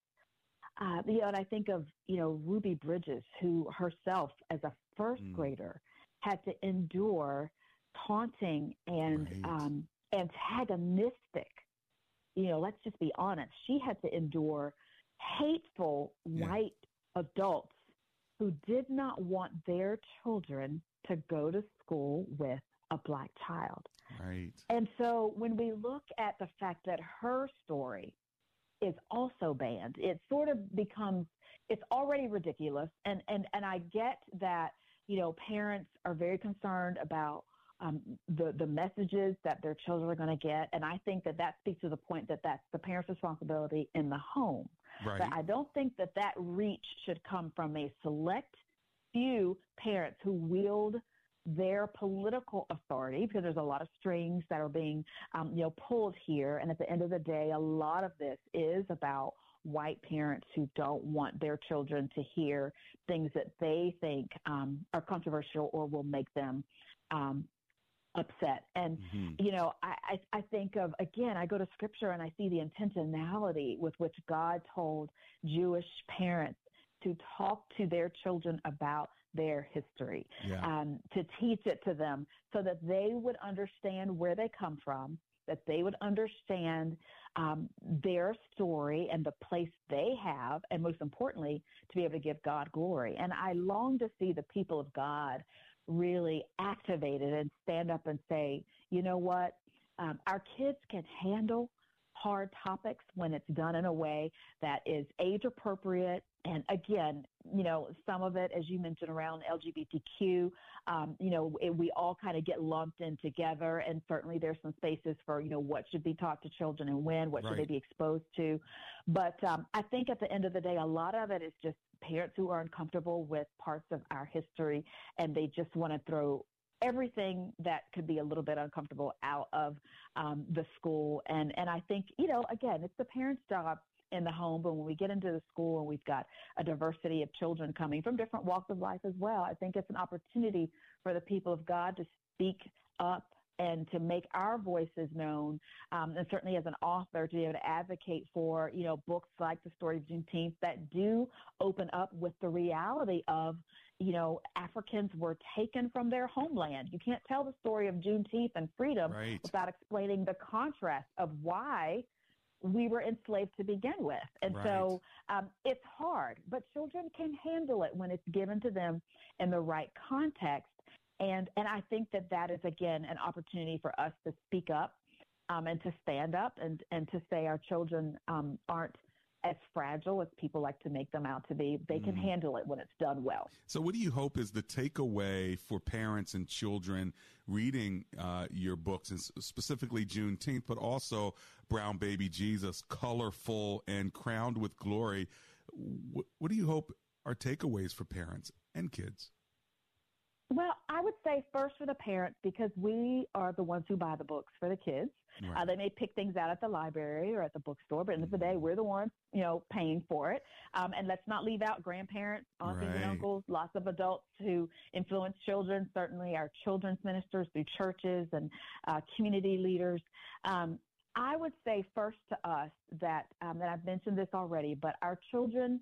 [SPEAKER 4] uh, you know, and I think of, you know, Ruby Bridges, who herself, as a first mm. grader, had to endure taunting and right. um, antagonistic. You know, let's just be honest. She had to endure hateful yeah. white adults who did not want their children to go to school with a black child.
[SPEAKER 2] Right.
[SPEAKER 4] And so when we look at the fact that her story is also banned. It sort of becomes it's already ridiculous, and and and I get that you know parents are very concerned about um, the the messages that their children are going to get, and I think that that speaks to the point that that's the parent's responsibility in the home. Right. But I don't think that that reach should come from a select few parents who wield their political authority because there's a lot of strings that are being um, you know pulled here and at the end of the day a lot of this is about white parents who don't want their children to hear things that they think um, are controversial or will make them um, upset. And, mm-hmm. you know, I, I, I think of, again, I go to scripture and I see the intentionality with which God told Jewish parents to talk to their children about their history, yeah. um, to teach it to them so that they would understand where they come from, that they would understand um, their story and the place they have, and most importantly, to be able to give God glory. And I long to see the people of God really activated and stand up and say, you know what? Um, our kids can handle hard topics when it's done in a way that is age appropriate. And again, you know, some of it, as you mentioned, around LGBTQ, um, you know, it, we all kind of get lumped in together. And certainly there's some spaces for, you know, what should be taught to children and when, what right. should they be exposed to. But um, I think at the end of the day, a lot of it is just parents who are uncomfortable with parts of our history and they just want to throw everything that could be a little bit uncomfortable out of um, the school. And and I think you know again, it's the parents' job in the home, but when we get into the school and we've got a diversity of children coming from different walks of life as well, I think it's an opportunity for the people of God to speak up and to make our voices known, um, and certainly as an author to be able to advocate for you know books like the story of Juneteenth that do open up with the reality of you know Africans were taken from their homeland. You can't tell the story of Juneteenth and freedom
[SPEAKER 2] right.
[SPEAKER 4] without explaining the contrast of why we were enslaved to begin with. And
[SPEAKER 2] Right.
[SPEAKER 4] so um, it's hard, but children can handle it when it's given to them in the right context. And, and I think that that is, again, an opportunity for us to speak up um, and to stand up and, and to say our children um, aren't as fragile as people like to make them out to be. They can
[SPEAKER 2] Mm.
[SPEAKER 4] handle it when it's done well.
[SPEAKER 2] So, what do you hope is the takeaway for parents and children reading uh, your books, and specifically Juneteenth, but also Brown Baby Jesus, colorful and crowned with glory? What, what do you hope are takeaways for parents and kids?
[SPEAKER 4] Well, I would say first for the parents because we are the ones who buy the books for the kids. Uh, they may pick things out at the library or at the bookstore, but at the end of the day, we're the ones, you know, paying for it. Um, and let's not leave out grandparents, aunties
[SPEAKER 12] Right.
[SPEAKER 4] and uncles, lots of adults who influence children. Certainly, our children's ministers through churches and uh, community leaders. Um, I would say first to us that um, that I've mentioned this already, but our children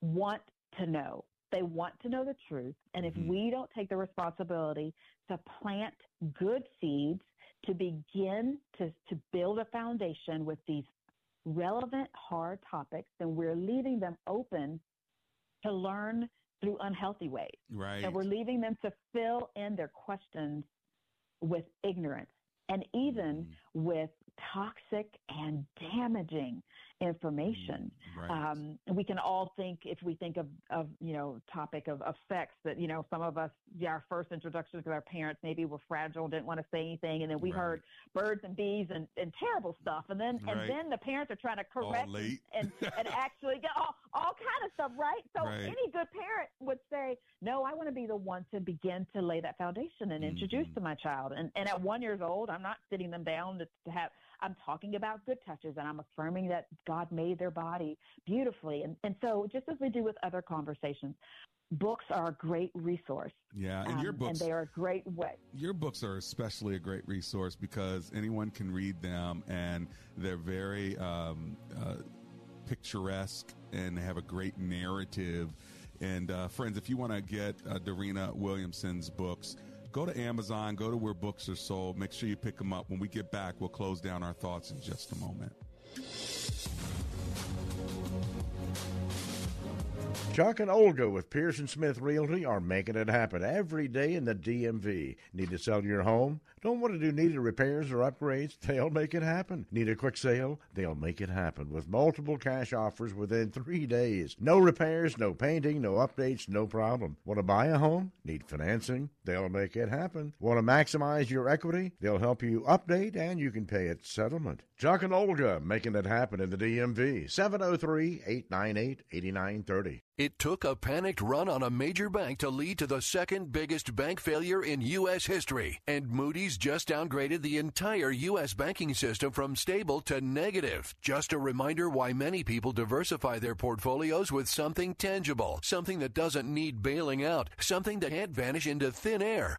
[SPEAKER 4] want to know. They want to know the truth. And if mm-hmm. we don't take the responsibility to plant good seeds, to begin to, to build a foundation with these relevant, hard topics, then we're leaving them open to learn through unhealthy ways.
[SPEAKER 2] Right.
[SPEAKER 4] And we're leaving them to fill in their questions with ignorance and even mm-hmm. with toxic and damaging information.
[SPEAKER 2] Right.
[SPEAKER 4] Um, we can all think, if we think of, of you know, topic of, of sex, that, you know, some of us, yeah, our first introduction with our parents maybe were fragile, didn't want to say anything. And then we
[SPEAKER 2] Right.
[SPEAKER 4] heard birds and bees and, and terrible stuff. And then,
[SPEAKER 2] Right.
[SPEAKER 4] and then the parents are trying to correct
[SPEAKER 2] late.
[SPEAKER 4] and, and actually get all, all kind of stuff, right? So any good parent would say, no, I want to be the one to begin to lay that foundation and introduce
[SPEAKER 2] Mm-hmm.
[SPEAKER 4] to my child. And, and at one years old, I'm not sitting them down to, to have, I'm talking about good touches and I'm affirming that God made their body beautifully. And, and so just as we do with other conversations, books are a great resource.
[SPEAKER 2] Yeah, and your
[SPEAKER 4] Um,
[SPEAKER 2] books
[SPEAKER 4] and they are a great way.
[SPEAKER 2] Your books are especially a great resource because anyone can read them and they're very um, uh, picturesque and have a great narrative. And uh, friends, if you want to get uh, Dorena Williamson's books, go to Amazon, go to where books are sold. Make sure you pick them up. When we get back, we'll close down our thoughts in just a moment.
[SPEAKER 13] Chuck and Olga with Pearson Smith Realty are making it happen every day in the DMV. Need to sell your home? Don't want to do needed repairs or upgrades? They'll make it happen. Need a quick sale? They'll make it happen with multiple cash offers within three days. No repairs, no painting, no updates, no problem. Want to buy a home? Need financing? They'll make it happen. Want to maximize your equity? They'll help you update and you can pay at settlement. Chuck and Olga making it happen in the DMV. 703 898 8930.
[SPEAKER 1] It took a panicked run on a major bank to lead to the second biggest bank failure in U.S. history. And Moody's just downgraded the entire U.S. banking system from stable to negative. Just a reminder why many people diversify their portfolios with something tangible, something that doesn't need bailing out, something that can't vanish into thin air.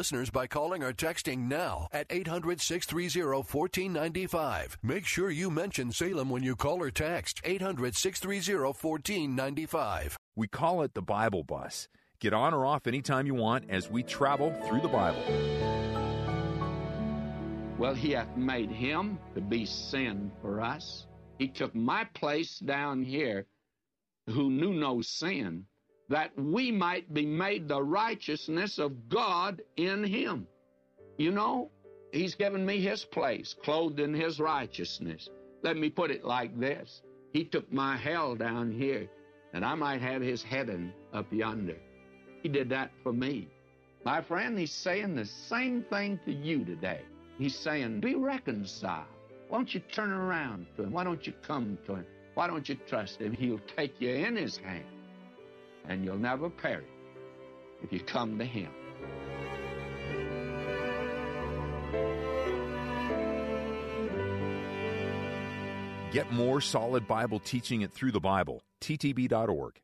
[SPEAKER 1] listeners by calling or texting now at 800 630 1495. Make sure you mention Salem when you call or text 800 630 1495.
[SPEAKER 14] We call it the Bible Bus. Get on or off anytime you want as we travel through the Bible.
[SPEAKER 12] Well, he hath made him to be sin for us. He took my place down here who knew no sin, that we might be made the righteousness of God in him. You know, He's given me His place, clothed in His righteousness. Let me put it like this He took my hell down here, and I might have His heaven up yonder. He did that for me. My friend, He's saying the same thing to you today. He's saying, Be reconciled. Why don't you turn around to Him? Why don't you come to Him? Why don't you trust Him? He'll take you in His hand, and you'll never perish if you come to Him.
[SPEAKER 14] Get more solid Bible teaching it through the Bible. ttb.org.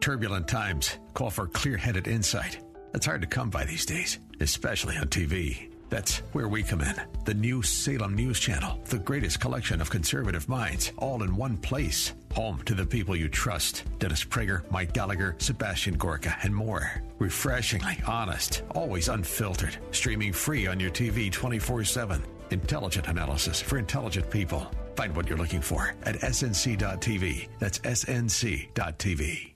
[SPEAKER 15] Turbulent times call for clear headed insight. It's hard to come by these days, especially on TV. That's where we come in. The new Salem News Channel, the greatest collection of conservative minds, all in one place. Home to the people you trust Dennis Prager, Mike Gallagher, Sebastian Gorka, and more. Refreshingly honest, always unfiltered. Streaming free on your TV 24 7. Intelligent analysis for intelligent people. Find what you're looking for at snc.tv. That's snc.tv.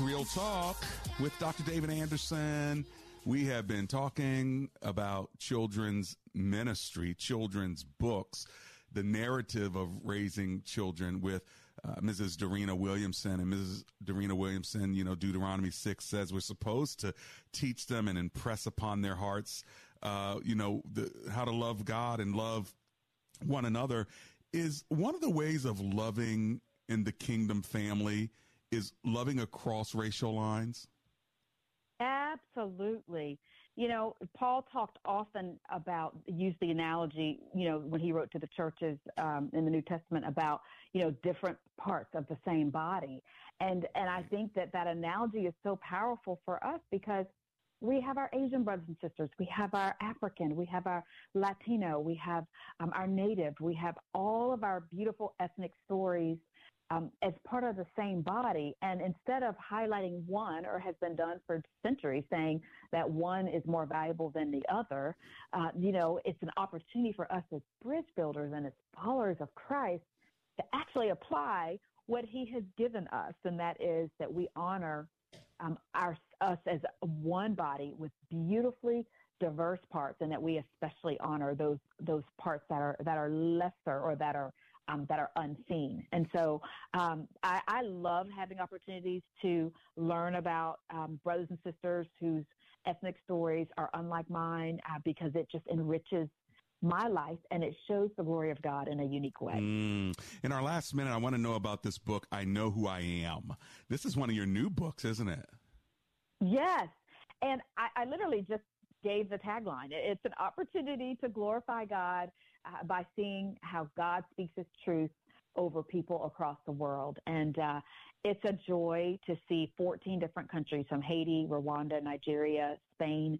[SPEAKER 2] Real Talk with Dr. David Anderson. We have been talking about children's ministry, children's books, the narrative of raising children with uh, Mrs. Dorena Williamson. And Mrs. Dorena Williamson, you know, Deuteronomy 6 says we're supposed to teach them and impress upon their hearts, uh, you know, the, how to love God and love one another. Is one of the ways of loving in the kingdom family is loving across racial lines?
[SPEAKER 4] Absolutely. You know, Paul talked often about, used the analogy, you know, when he wrote to the churches um, in the New Testament about, you know, different parts of the same body. And, and I think that that analogy is so powerful for us because we have our Asian brothers and sisters, we have our African, we have our Latino, we have um, our Native, we have all of our beautiful ethnic stories um, as part of the same body. And instead of highlighting one, or has been done for centuries, saying that one is more valuable than the other, uh, you know, it's an opportunity for us as bridge builders and as followers of Christ to actually apply what He has given us, and that is that we honor um, our us as one body with beautifully diverse parts, and that we especially honor those those parts that are that are lesser or that are um, that are unseen. And so um, I, I, love having opportunities to learn about um, brothers and sisters whose ethnic stories are unlike mine uh, because it just enriches my life and it shows the glory of God in a unique way.
[SPEAKER 2] Mm. In our last minute, I want to know about this book, I Know Who I Am. This is one of your new books, isn't it?
[SPEAKER 4] Yes. And I, I literally just gave the tagline. It's an opportunity to glorify God uh, by seeing how God speaks His truth over people across the world. And uh, it's a joy to see 14 different countries from Haiti, Rwanda, Nigeria, Spain,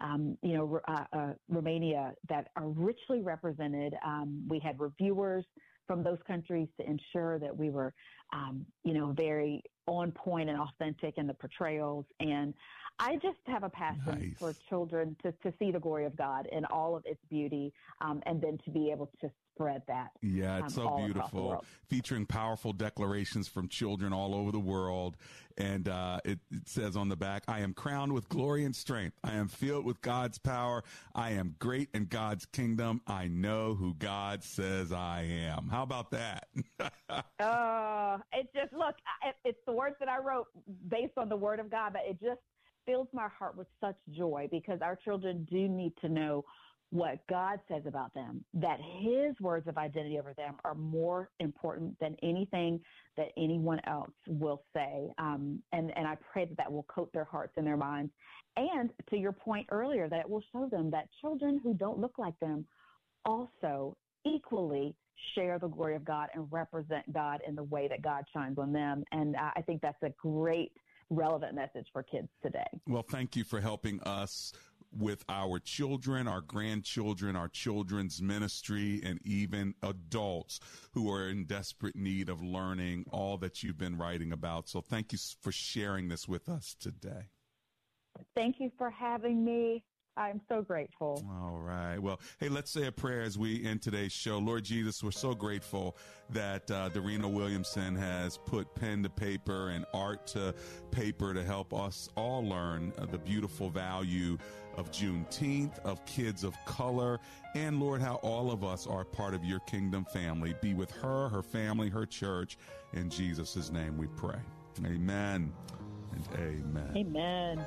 [SPEAKER 4] um, you know, uh, uh, Romania that are richly represented. Um, we had reviewers from those countries to ensure that we were, um, you know, very on point and authentic in the portrayals. And I just have a passion nice. for children to, to see the glory of God in all of its beauty, um, and then to be able to spread that.
[SPEAKER 2] Yeah, it's
[SPEAKER 4] um,
[SPEAKER 2] so beautiful, featuring powerful declarations from children all over the world. And uh, it, it, says on the back, I am crowned with glory and strength. I am filled with God's power. I am great in God's kingdom. I know who God says I am. How about that?
[SPEAKER 4] uh, it just, look, it, it's the words that I wrote based on the word of God, but it just fills my heart with such joy because our children do need to know what God says about them, that His words of identity over them are more important than anything that anyone else will say. Um, and, and I pray that that will coat their hearts and their minds. And to your point earlier, that it will show them that children who don't look like them also equally share the glory of God and represent God in the way that God shines on them. And uh, I think that's a great relevant message for kids today.
[SPEAKER 2] Well, thank you for helping us with our children, our grandchildren, our children's ministry, and even adults who are in desperate need of learning all that you've been writing about. So thank you for sharing this with us today.
[SPEAKER 4] Thank you for having me. I'm so grateful.
[SPEAKER 2] All right. Well, hey, let's say a prayer as we end today's show. Lord Jesus, we're so grateful that uh, Dorena Williamson has put pen to paper and art to paper to help us all learn uh, the beautiful value of Juneteenth, of kids of color, and Lord, how all of us are part of your kingdom family. Be with her, her family, her church. In Jesus' name we pray. Amen and amen.
[SPEAKER 4] Amen.